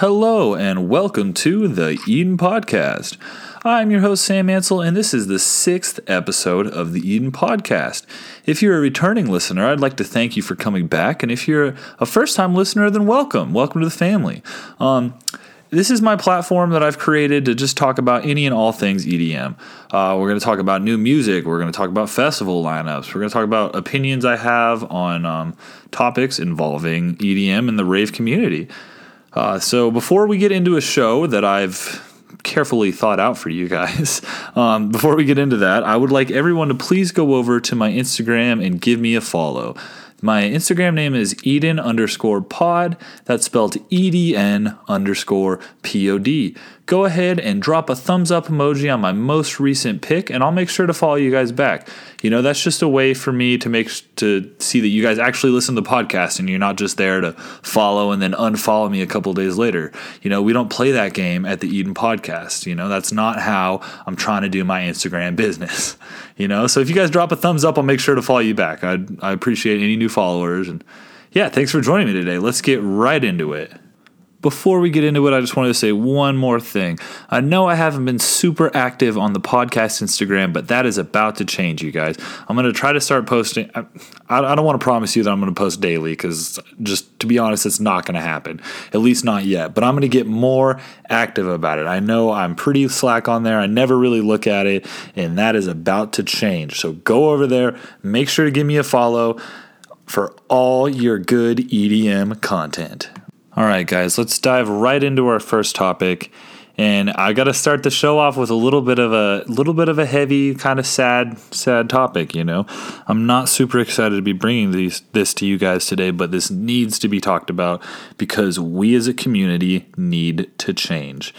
Hello, and welcome to the Eden Podcast. I'm your host, Sam Ansel, and this is the sixth episode of the Eden Podcast. If you're a returning listener, I'd like to thank you for coming back. And if you're a first time listener, then welcome. Welcome to the family. Um, this is my platform that I've created to just talk about any and all things EDM. Uh, we're going to talk about new music. We're going to talk about festival lineups. We're going to talk about opinions I have on um, topics involving EDM and the rave community. Uh, so before we get into a show that I've carefully thought out for you guys, um, before we get into that, I would like everyone to please go over to my Instagram and give me a follow. My Instagram name is Eden underscore pod. That's spelled E D N underscore P O D. Go ahead and drop a thumbs up emoji on my most recent pick and I'll make sure to follow you guys back. You know, that's just a way for me to make to see that you guys actually listen to the podcast and you're not just there to follow and then unfollow me a couple days later. You know, we don't play that game at the Eden podcast. You know, that's not how I'm trying to do my Instagram business. You know, so if you guys drop a thumbs up, I'll make sure to follow you back. I I appreciate any new followers and yeah, thanks for joining me today. Let's get right into it. Before we get into it, I just wanted to say one more thing. I know I haven't been super active on the podcast Instagram, but that is about to change, you guys. I'm going to try to start posting. I, I don't want to promise you that I'm going to post daily because, just to be honest, it's not going to happen, at least not yet. But I'm going to get more active about it. I know I'm pretty slack on there. I never really look at it, and that is about to change. So go over there, make sure to give me a follow for all your good EDM content. All right, guys, let's dive right into our first topic. And I got to start the show off with a little bit of a little bit of a heavy, kind of sad, sad topic. You know, I'm not super excited to be bringing these this to you guys today, but this needs to be talked about because we as a community need to change.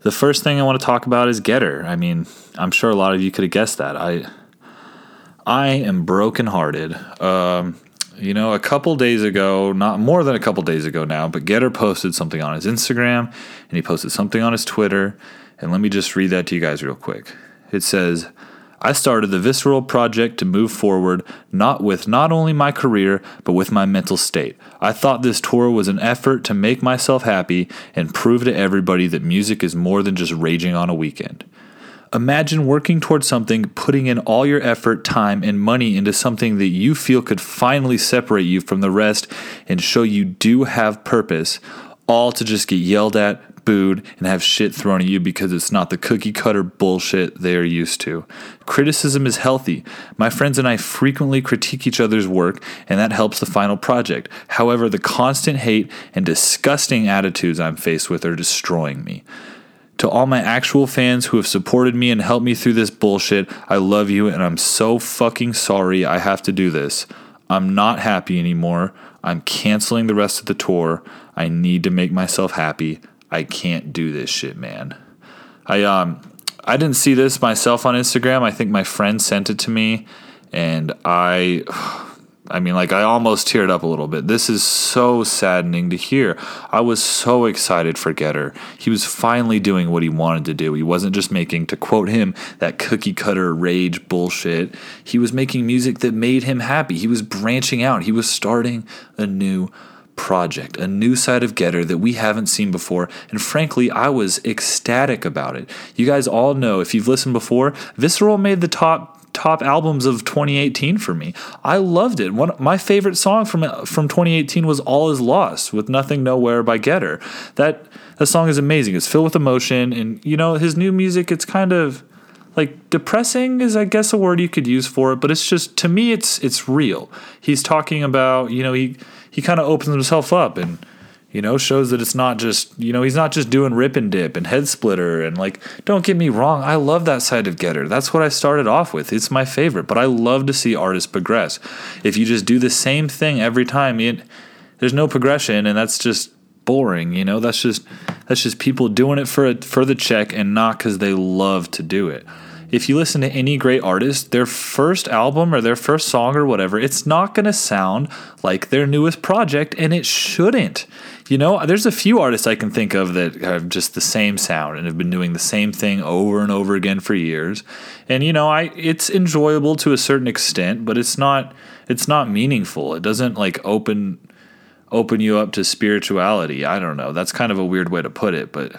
The first thing I want to talk about is Getter. I mean, I'm sure a lot of you could have guessed that. I I am brokenhearted. Um, you know, a couple days ago, not more than a couple days ago now, but Getter posted something on his Instagram and he posted something on his Twitter. And let me just read that to you guys real quick. It says, I started the Visceral project to move forward, not with not only my career, but with my mental state. I thought this tour was an effort to make myself happy and prove to everybody that music is more than just raging on a weekend. Imagine working towards something, putting in all your effort, time, and money into something that you feel could finally separate you from the rest and show you do have purpose, all to just get yelled at, booed, and have shit thrown at you because it's not the cookie cutter bullshit they're used to. Criticism is healthy. My friends and I frequently critique each other's work, and that helps the final project. However, the constant hate and disgusting attitudes I'm faced with are destroying me. To all my actual fans who have supported me and helped me through this bullshit, I love you and I'm so fucking sorry I have to do this. I'm not happy anymore. I'm canceling the rest of the tour. I need to make myself happy. I can't do this shit, man. I um I didn't see this myself on Instagram. I think my friend sent it to me and I I mean, like, I almost teared up a little bit. This is so saddening to hear. I was so excited for Getter. He was finally doing what he wanted to do. He wasn't just making, to quote him, that cookie cutter rage bullshit. He was making music that made him happy. He was branching out. He was starting a new project, a new side of Getter that we haven't seen before. And frankly, I was ecstatic about it. You guys all know, if you've listened before, Visceral made the top top albums of 2018 for me. I loved it. One my favorite song from from 2018 was All Is Lost with Nothing Nowhere by Getter. That that song is amazing. It's filled with emotion and you know his new music it's kind of like depressing is I guess a word you could use for it, but it's just to me it's it's real. He's talking about, you know, he he kind of opens himself up and you know, shows that it's not just, you know, he's not just doing rip and dip and head splitter. And like, don't get me wrong, I love that side of Getter. That's what I started off with. It's my favorite, but I love to see artists progress. If you just do the same thing every time, it, there's no progression and that's just boring, you know? That's just that's just people doing it for a, for the check and not cuz they love to do it if you listen to any great artist, their first album or their first song or whatever, it's not going to sound like their newest project, and it shouldn't. You know, there's a few artists I can think of that have just the same sound and have been doing the same thing over and over again for years. And you know, I it's enjoyable to a certain extent, but it's not it's not meaningful. It doesn't like open open you up to spirituality. I don't know. That's kind of a weird way to put it, but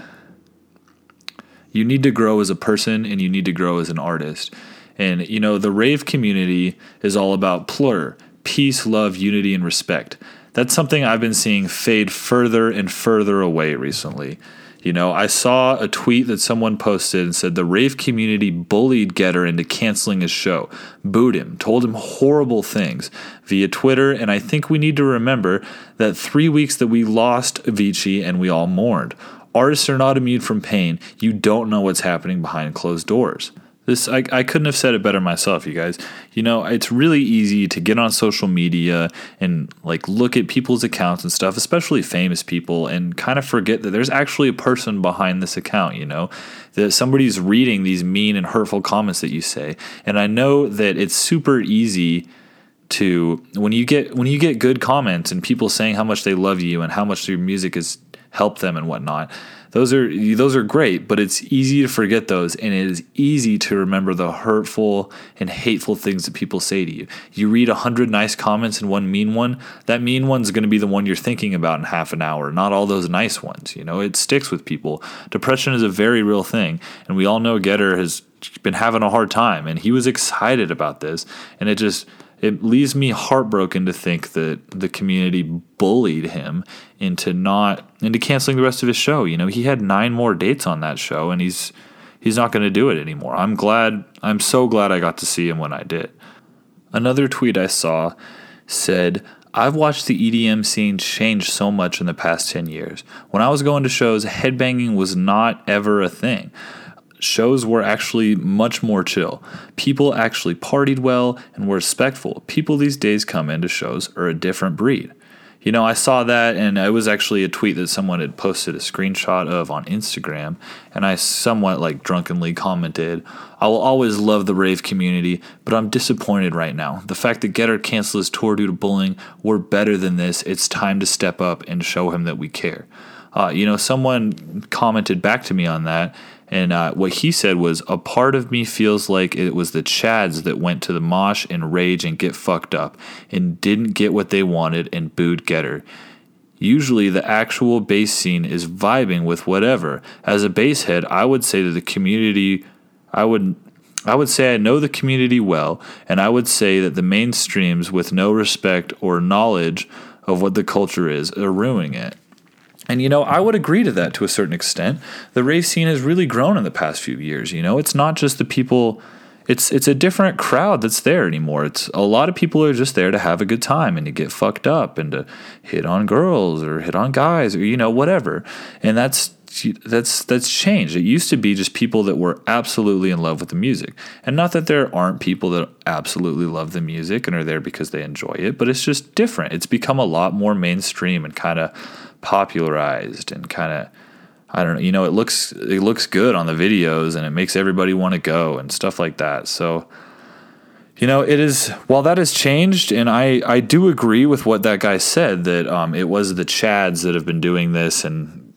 you need to grow as a person and you need to grow as an artist. And, you know, the rave community is all about plur, peace, love, unity, and respect. That's something I've been seeing fade further and further away recently. You know, I saw a tweet that someone posted and said the rave community bullied Getter into canceling his show, booed him, told him horrible things via Twitter, and I think we need to remember that three weeks that we lost Avicii and we all mourned. Artists are not immune from pain. You don't know what's happening behind closed doors. This I, I couldn't have said it better myself, you guys. You know, it's really easy to get on social media and like look at people's accounts and stuff, especially famous people, and kind of forget that there's actually a person behind this account, you know, that somebody's reading these mean and hurtful comments that you say. And I know that it's super easy to when you get when you get good comments and people saying how much they love you and how much your music has helped them and whatnot those are those are great, but it's easy to forget those, and it is easy to remember the hurtful and hateful things that people say to you. You read a hundred nice comments and one mean one. That mean one's going to be the one you're thinking about in half an hour, not all those nice ones. You know, it sticks with people. Depression is a very real thing, and we all know Getter has been having a hard time, and he was excited about this, and it just it leaves me heartbroken to think that the community bullied him into not into canceling the rest of his show. You know, he had nine more dates on that show, and he's he's not going to do it anymore. I'm glad. I'm so glad I got to see him when I did. Another tweet I saw said. I've watched the EDM scene change so much in the past 10 years. When I was going to shows, headbanging was not ever a thing shows were actually much more chill. People actually partied well and were respectful. People these days come into shows are a different breed. You know, I saw that, and it was actually a tweet that someone had posted a screenshot of on Instagram, and I somewhat like drunkenly commented, I will always love the rave community, but I'm disappointed right now. The fact that Getter canceled his tour due to bullying, we're better than this. It's time to step up and show him that we care. Uh, you know, someone commented back to me on that, and uh, what he said was, a part of me feels like it was the Chads that went to the mosh and rage and get fucked up and didn't get what they wanted and booed Getter. Usually, the actual bass scene is vibing with whatever. As a bass head, I would say that the community, I would I would say I know the community well, and I would say that the mainstreams with no respect or knowledge of what the culture is are ruining it. And you know, I would agree to that to a certain extent. The rave scene has really grown in the past few years. You know, it's not just the people. It's it's a different crowd that's there anymore. It's a lot of people are just there to have a good time and to get fucked up and to hit on girls or hit on guys or you know whatever. And that's that's that's changed. It used to be just people that were absolutely in love with the music, and not that there aren't people that absolutely love the music and are there because they enjoy it, but it's just different. It's become a lot more mainstream and kind of popularized and kind of I don't know, you know, it looks it looks good on the videos and it makes everybody want to go and stuff like that. So you know, it is while that has changed, and I I do agree with what that guy said that um, it was the Chads that have been doing this and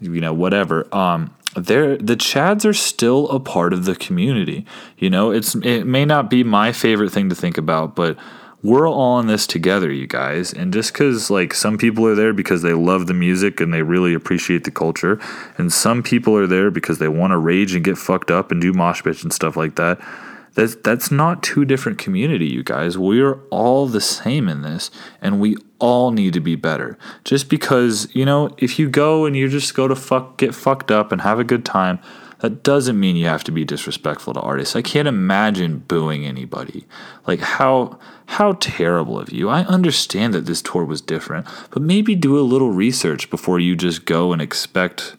you know whatever. Um, they're the Chads are still a part of the community. You know, it's it may not be my favorite thing to think about, but we're all in this together, you guys. And just because, like, some people are there because they love the music and they really appreciate the culture, and some people are there because they want to rage and get fucked up and do mosh pits and stuff like that. That's, that's not two different community, you guys. We're all the same in this, and we all need to be better. Just because, you know, if you go and you just go to fuck, get fucked up and have a good time, that doesn't mean you have to be disrespectful to artists. I can't imagine booing anybody. Like how how terrible of you. I understand that this tour was different, but maybe do a little research before you just go and expect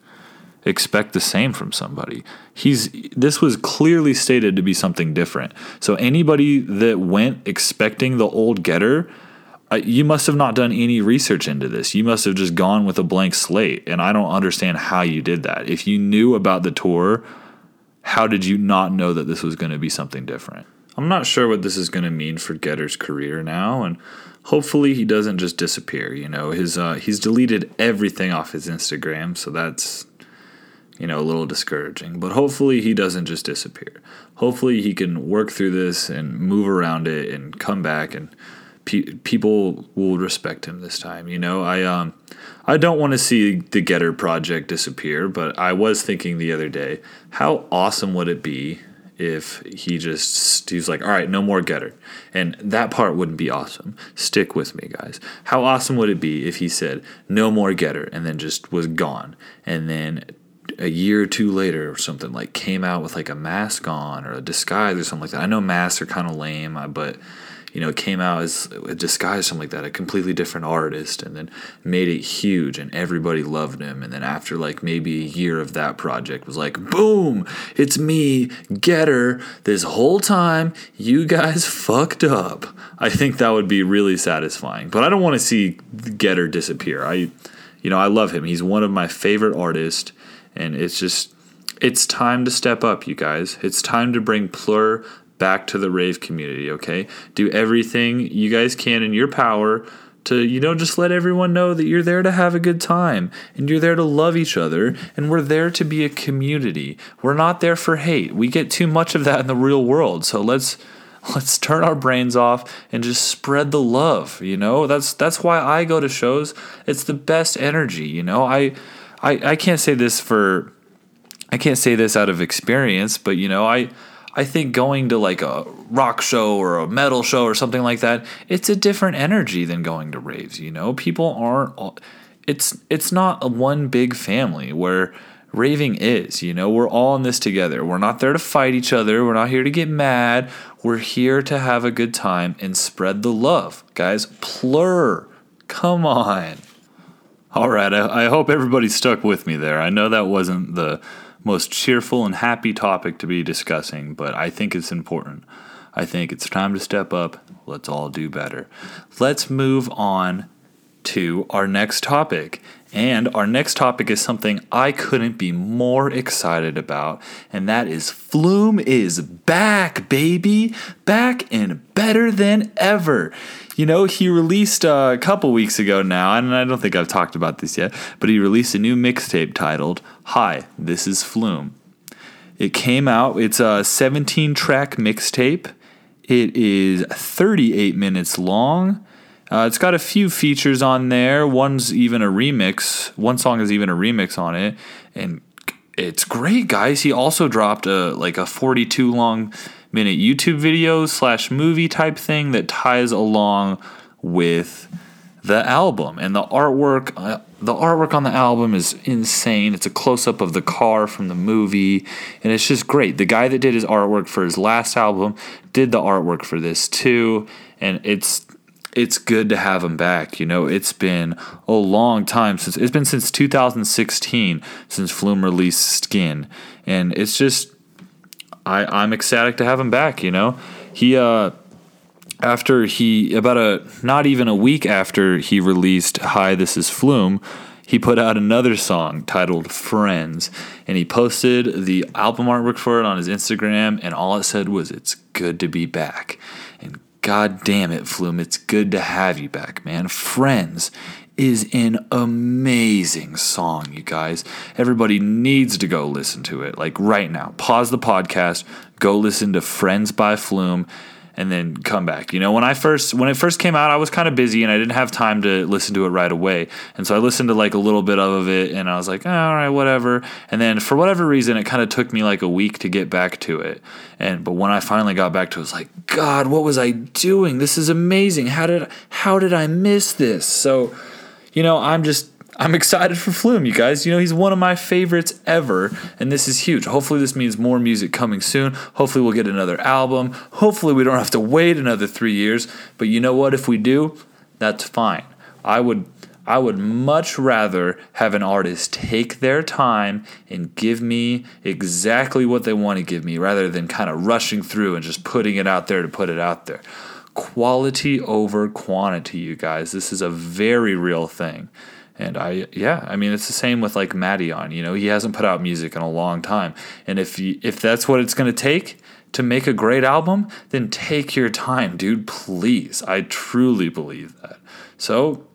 expect the same from somebody. He's this was clearly stated to be something different. So anybody that went expecting the old getter you must have not done any research into this. You must have just gone with a blank slate. And I don't understand how you did that. If you knew about the tour, how did you not know that this was going to be something different? I'm not sure what this is going to mean for Getter's career now. And hopefully he doesn't just disappear. You know, his uh, he's deleted everything off his Instagram. So that's, you know, a little discouraging. But hopefully he doesn't just disappear. Hopefully he can work through this and move around it and come back and pe- people will respect him this time. You know, I um, I don't want to see the Getter project disappear, but I was thinking the other day, how awesome would it be if he just he's like, all right, no more Getter, and that part wouldn't be awesome. Stick with me, guys. How awesome would it be if he said no more Getter and then just was gone, and then a year or two later or something like came out with like a mask on or a disguise or something like that. I know masks are kind of lame, uh, but you know, came out as a disguise, something like that, a completely different artist, and then made it huge, and everybody loved him. And then after like maybe a year of that project, was like, boom, it's me, Getter. This whole time, you guys fucked up. I think that would be really satisfying. But I don't want to see Getter disappear. I, you know, I love him. He's one of my favorite artists, and it's just. It's time to step up, you guys. It's time to bring Plur back to the rave community, okay? Do everything you guys can in your power to, you know, just let everyone know that you're there to have a good time and you're there to love each other and we're there to be a community. We're not there for hate. We get too much of that in the real world. So let's let's turn our brains off and just spread the love, you know? That's that's why I go to shows. It's the best energy, you know? I I, I can't say this for I can't say this out of experience, but you know, I I think going to like a rock show or a metal show or something like that, it's a different energy than going to raves, you know? People aren't it's it's not a one big family where raving is, you know? We're all in this together. We're not there to fight each other. We're not here to get mad. We're here to have a good time and spread the love. Guys, plur. Come on. All right, I, I hope everybody stuck with me there. I know that wasn't the most cheerful and happy topic to be discussing, but I think it's important. I think it's time to step up. Let's all do better. Let's move on to our next topic. And our next topic is something I couldn't be more excited about, and that is Flume is back, baby! Back and better than ever. You know, he released a couple weeks ago now, and I don't think I've talked about this yet, but he released a new mixtape titled Hi, This is Flume. It came out, it's a 17 track mixtape. It is 38 minutes long. Uh, it's got a few features on there. One's even a remix. One song is even a remix on it, and it's great, guys. He also dropped a like a 42 long minute YouTube video slash movie type thing that ties along with the album and the artwork. Uh, the artwork on the album is insane. It's a close up of the car from the movie, and it's just great. The guy that did his artwork for his last album did the artwork for this too, and it's it's good to have him back. You know, it's been a long time since it's been since 2016 since Flume released Skin, and it's just I I'm ecstatic to have him back. You know, he uh after he about a not even a week after he released Hi This Is Flume. He put out another song titled Friends, and he posted the album artwork for it on his Instagram, and all it said was, It's good to be back. And God damn it, Flume, it's good to have you back, man. Friends is an amazing song, you guys. Everybody needs to go listen to it, like right now. Pause the podcast, go listen to Friends by Flume and then come back. You know, when I first when it first came out, I was kind of busy and I didn't have time to listen to it right away. And so I listened to like a little bit of it and I was like, ah, oh, all right, whatever. And then for whatever reason, it kind of took me like a week to get back to it. And but when I finally got back to it, I was like, God, what was I doing? This is amazing. How did how did I miss this? So, you know, I'm just I'm excited for Flume, you guys. You know, he's one of my favorites ever, and this is huge. Hopefully, this means more music coming soon. Hopefully, we'll get another album. Hopefully, we don't have to wait another three years. But you know what? If we do, that's fine. I would. I would much rather have an artist take their time and give me exactly what they want to give me rather than kind of rushing through and just putting it out there to put it out there. Quality over quantity, you guys. This is a very real thing. And I, yeah, I mean, it's the same with like Madeon. You know, he hasn't put out music in a long time, and if you, if that's what it's going to take to make a great album, then take your time, dude. Please, I truly believe that. So,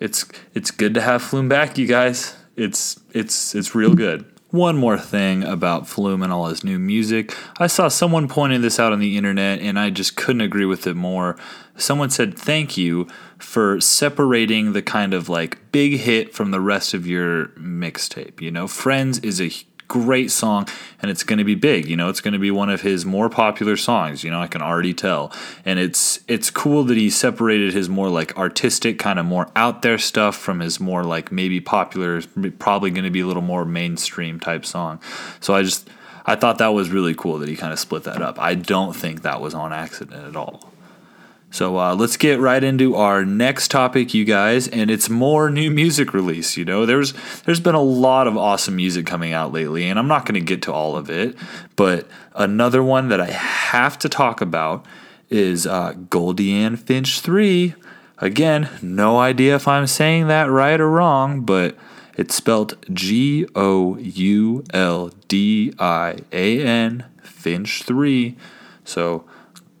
it's it's good to have Flume back, you guys. It's it's it's real good. One more thing about Flume and all his new music. I saw someone pointing this out on the internet and I just couldn't agree with it more. Someone said, Thank you for separating the kind of like big hit from the rest of your mixtape. You know, Friends is a great song and it's going to be big you know? It's going to be one of his more popular songs you know i can already tell. And it's it's cool that he separated his more like artistic kind of more out there stuff from his more like maybe popular probably going to be a little more mainstream type song. So i just i thought that was really cool that he kind of split that up. I don't think that was on accident at all so uh, let's get right into our next topic, you guys, and it's more new music release. You know, there's there's been a lot of awesome music coming out lately, and I'm not going to get to all of it, but another one that I have to talk about is uh, Gouldian Finch three. Again, no idea if I'm saying that right or wrong, but it's spelled G O U L D I A N Finch three. So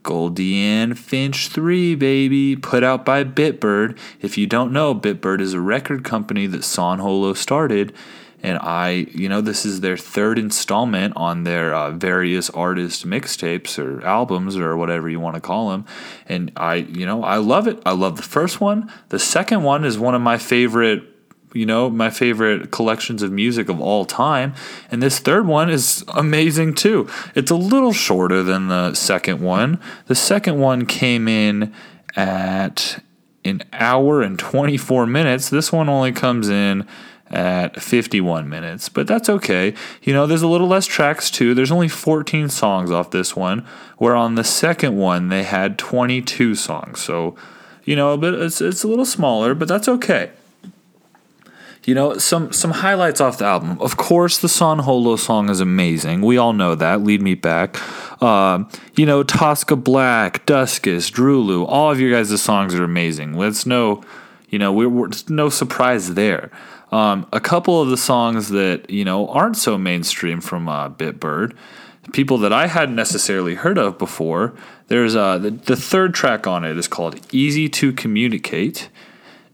Gouldian Finch 3, baby, put out by Bitbird. If you don't know, Bitbird is a record company that San Holo started. And I, you know, this is their third installment on their uh, various artist mixtapes or albums or whatever you want to call them. And I, you know, I love it. I love the first one. The second one is one of my favorite you know, my favorite collections of music of all time. And this third one is amazing too. It's a little shorter than the second one. The second one came in at an hour and 24 minutes. This one only comes in at 51 minutes, but that's okay. You know, there's a little less tracks too. There's only 14 songs off this one, where on the second one they had 22 songs. So, you know, but it's it's a little smaller, but that's okay. You know, some some highlights off the album. Of course, the San Holo song is amazing. We all know that. Lead Me Back. Uh, you know, Taska Black, Duskus, DROELOE. All of your guys' songs are amazing. It's no, you know, we're, we're no surprise there. Um, a couple of the songs that you know aren't so mainstream from uh, Bitbird, people that I hadn't necessarily heard of before. There's uh, the, the third track on it is called "Easy to Communicate."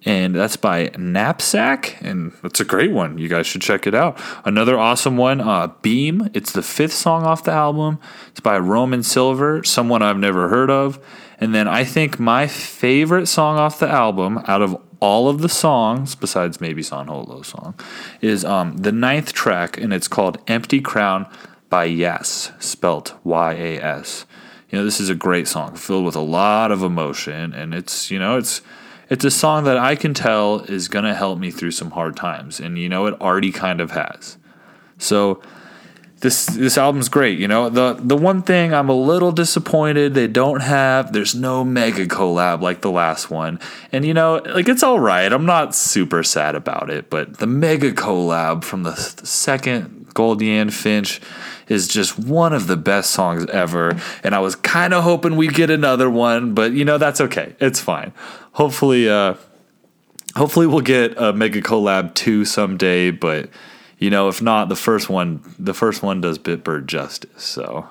And that's by Knapsack, and that's a great one. You guys should check it out. Another awesome one, uh, Beam. It's the fifth song off the album. It's by Roman Silver, someone I've never heard of. And then I think my favorite song off the album, out of all of the songs, besides maybe San Holo song, is um, the ninth track, and it's called "Empty Crown" by Yes, spelt Y-A-S. You know, this is a great song, filled with a lot of emotion, and it's you know it's it's a song that I can tell is going to help me through some hard times. And, you know, it already kind of has. So this this album's great. You know, the the one thing I'm a little disappointed they don't have there's no mega collab like the last one. And you know, like it's all right. I'm not super sad about it, but the mega collab from the second Gouldian Finch is just one of the best songs ever. And I was kind of hoping we'd get another one, but you know, that's okay. It's fine. Hopefully, uh, hopefully we'll get a Mega Collab 2 someday, but you know, if not, the first one, the first one does Bitbird justice. So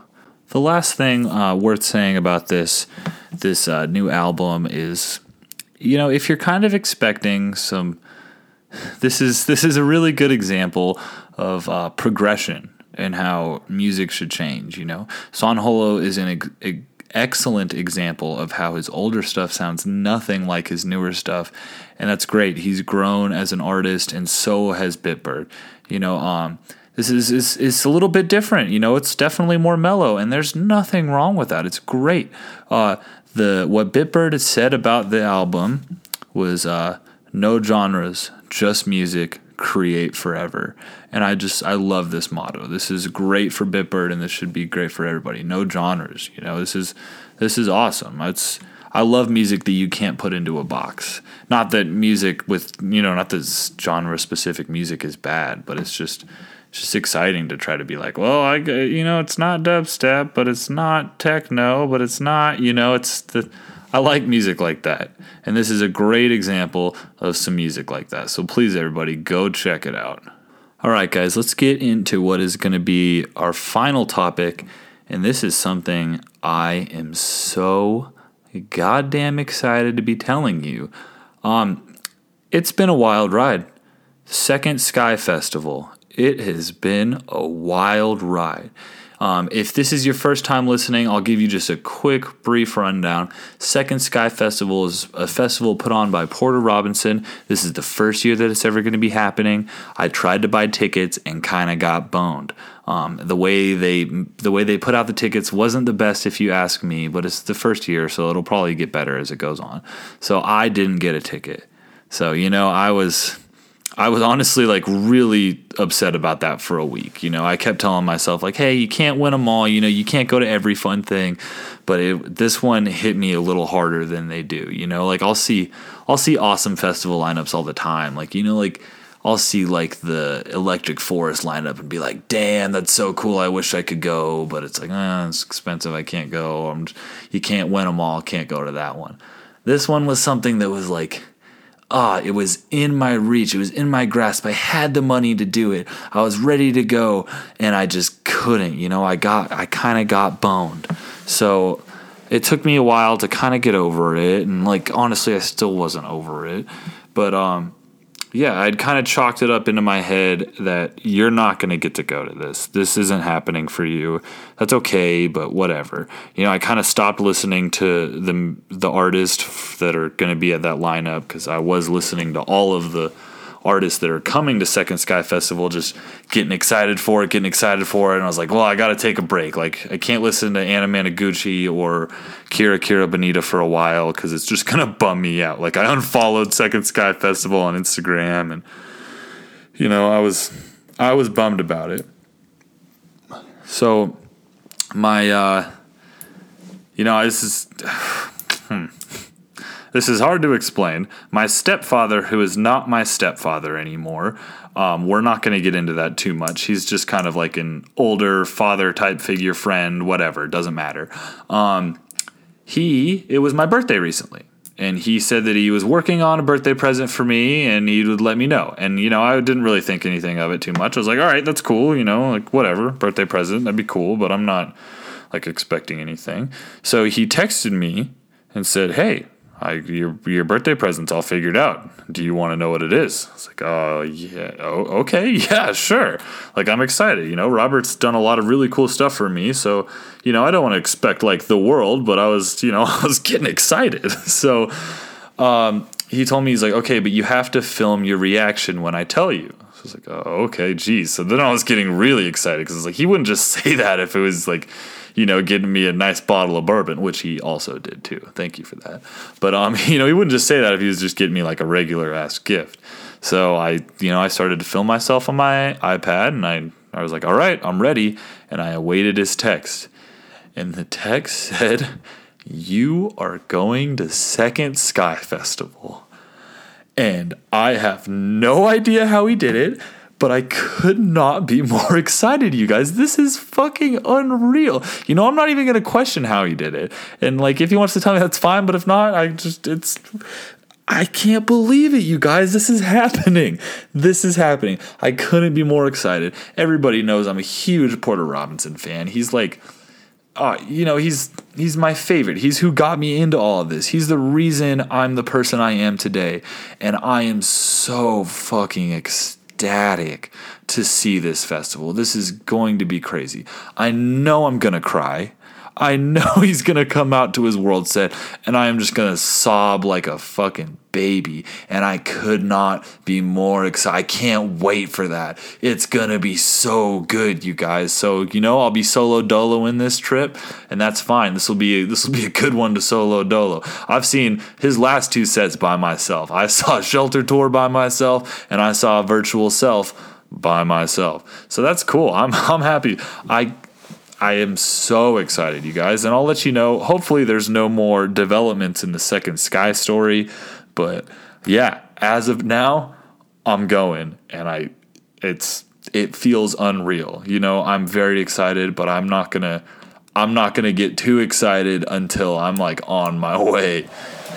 the last thing uh, worth saying about this, this uh, new album is, you know, if you're kind of expecting some, this is this is a really good example of uh, progression and how music should change. You know, San Holo is an ex- excellent example of how his older stuff sounds nothing like his newer stuff, and that's great. He's grown as an artist, and so has Bitbird. You know, um, this is is is a little bit different. You know, it's definitely more mellow, and there's nothing wrong with that. It's great. Uh, the what Bitbird has said about the album was uh, no genres, just music, create forever. And I just I love this motto. This is great for Bitbird and this should be great for everybody. No genres, you know. This is this is awesome. It's I love music that you can't put into a box. Not that music with, you know, not that genre specific music is bad, but it's just it's just exciting to try to be like, well, I you know, it's not dubstep, but it's not techno, but it's not, you know, it's the I like music like that. And this is a great example of some music like that. So please, everybody, go check it out. All right, guys, let's get into what is going to be our final topic. And this is something I am so goddamn excited to be telling you. Um, it's been a wild ride. Second Sky Festival it has been a wild ride. Um, if this is your first time listening, I'll give you just a quick, brief rundown. Second Sky Festival is a festival put on by Porter Robinson. This is the first year that it's ever going to be happening. I tried to buy tickets and kind of got boned. Um, the way they the way they put out the tickets wasn't the best, if you ask me. But it's the first year, so it'll probably get better as it goes on. So I didn't get a ticket. So you know, I was I was honestly like really upset about that for a week. You know, I kept telling myself like, "Hey, you can't win them all. You know, you can't go to every fun thing." But it, this one hit me a little harder than they do. You know, like I'll see I'll see awesome festival lineups all the time. Like you know, like I'll see like the Electric Forest lineup and be like, "Damn, that's so cool. I wish I could go." But it's like, ah, it's expensive. I can't go. I'm you can't win them all. Can't go to that one. This one was something that was like ah, it was in my reach. It was in my grasp. I had the money to do it. I was ready to go, and I just couldn't. You know, I got, I kind of got boned. So it took me a while to kind of get over it, and like honestly, I still wasn't over it. But um, yeah, I'd kind of chalked it up into my head that you're not going to get to go to this. This isn't happening for you. That's okay, but whatever. You know, I kind of stopped listening to the the artists that are going to be at that lineup because I was listening to all of the artists that are coming to Second Sky Festival, just getting excited for it, getting excited for it. And I was like, well, I got to take a break. Like, I can't listen to Anamanaguchi or Kero Kero Bonito for a while because it's just going to bum me out. Like, I unfollowed Second Sky Festival on Instagram and, you know, I was, I was bummed about it. So, my, uh, you know, this is, hmm. This is hard to explain. My stepfather, who is not my stepfather anymore, um, we're not going to get into that too much. He's just kind of like an older father type figure, friend, whatever. Doesn't matter. Um, he, it was my birthday recently. And he said that he was working on a birthday present for me and he would let me know. And, you know, I didn't really think anything of it too much. I was like, all right, that's cool. You know, like whatever, birthday present, that'd be cool. But I'm not like expecting anything. So he texted me and said, hey, I, your your birthday present's all figured out. Do you want to know what it is? It's like, oh yeah, oh okay, yeah, sure. Like I'm excited. You know, Robert's done a lot of really cool stuff for me, so you know I don't want to expect like the world, but I was you know I was getting excited. So um, he told me he's like, okay, but you have to film your reaction when I tell you. I was like, oh okay, geez. So then I was getting really excited because it's like he wouldn't just say that if it was like you know, getting me a nice bottle of bourbon, which he also did too. Thank you for that. But um, you know, he wouldn't just say that if he was just getting me like a regular ass gift. So I, you know, I started to film myself on my iPad, and I, I was like, all right, I'm ready, and I awaited his text, and the text said, "You are going to Second Sky Festival." And I have no idea how he did it but I could not be more excited, you guys. This is fucking unreal. You know, I'm not even going to question how he did it. And like, if he wants to tell me that's fine, but if not, I just, it's, I can't believe it, you guys. This is happening. This is happening. I couldn't be more excited. Everybody knows I'm a huge Porter Robinson fan. He's like, uh, you know, he's he's my favorite. He's who got me into all of this. He's the reason I'm the person I am today, and I am so fucking ecstatic to see this festival. This is going to be crazy. I know I'm to cry. I know he's to come out to his world set and I am just to sob like a fucking baby. And I could not be more excited. I can't wait for that. It's going to be so good, you guys. So, you know, I'll be solo dolo in this trip and that's fine. This will be this will be a good one to solo dolo. I've seen his last two sets by myself. I saw Shelter Tour by myself and I saw Virtual Self by myself. So that's cool. I'm I'm happy. I I am so excited, you guys, and I'll let you know. Hopefully, there's no more developments in the second Sky story, but yeah, as of now, I'm going, and I, it's it feels unreal. You know, I'm very excited, but I'm not gonna, I'm not gonna get too excited until I'm like on my way.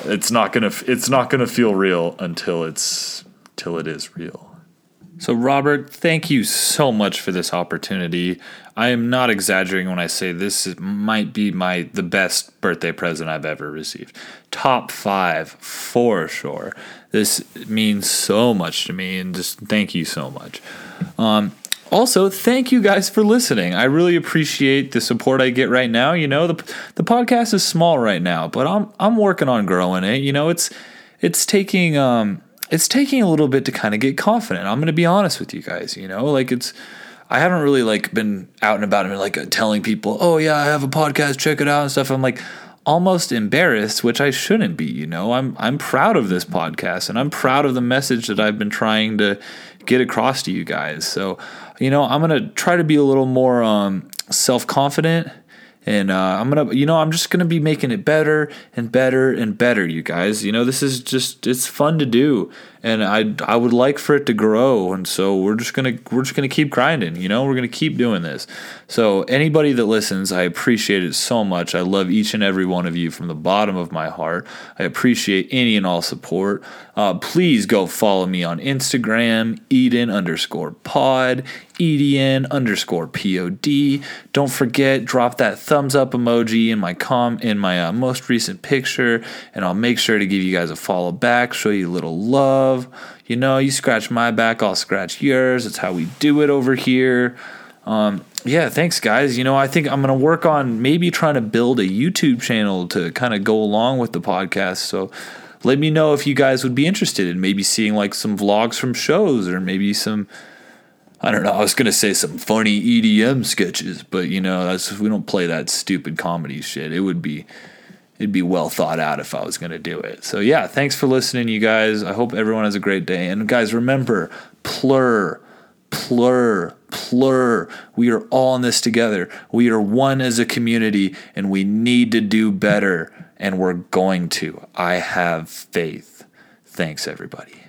It's not gonna, it's not gonna feel real until it's, till it is real. So, Robert, thank you so much for this opportunity. I am not exaggerating when I say this might be my the best birthday present I've ever received. Top five for sure. This means so much to me, and just thank you so much. Um, also, thank you guys for listening. I really appreciate the support I get right now. You know, the the podcast is small right now, but I'm I'm working on growing it. You know, it's it's taking um it's taking a little bit to kind of get confident. I'm going to be honest with you guys, you know? Like it's I haven't really like been out and about and like telling people, "Oh yeah, I have a podcast, check it out" and stuff. I'm like almost embarrassed, which I shouldn't be, you know. I'm I'm proud of this podcast and I'm proud of the message that I've been trying to get across to you guys. So, you know, I'm going to try to be a little more um, self-confident and uh, I'm gonna, you know, I'm just gonna be making it better and better and better, you guys. You know, this is just it's fun to do, and I I would like for it to grow, and so we're just gonna we're just gonna keep grinding. You know, we're gonna keep doing this. So anybody that listens, I appreciate it so much. I love each and every one of you from the bottom of my heart. I appreciate any and all support. Uh, please go follow me on Instagram, Eden underscore pod, EDN underscore POD. Don't forget, drop that thumbs up emoji in my com in my uh, most recent picture, and I'll make sure to give you guys a follow back, show you a little love. You know, you scratch my back, I'll scratch yours. It's how we do it over here. Um, yeah, thanks, guys. You know, I think I'm going to work on maybe trying to build a YouTube channel to kind of go along with the podcast. So let me know if you guys would be interested in maybe seeing like some vlogs from shows or maybe some I don't know. I was gonna say some funny EDM sketches, but you know, that's we don't play that stupid comedy shit. It would be it'd be well thought out if I was gonna do it. So yeah, thanks for listening, you guys. I hope everyone has a great day. And guys, remember, plur, plur, plur. We are all in this together. We are one as a community, and we need to do better. And we're going to. I have faith. Thanks, everybody.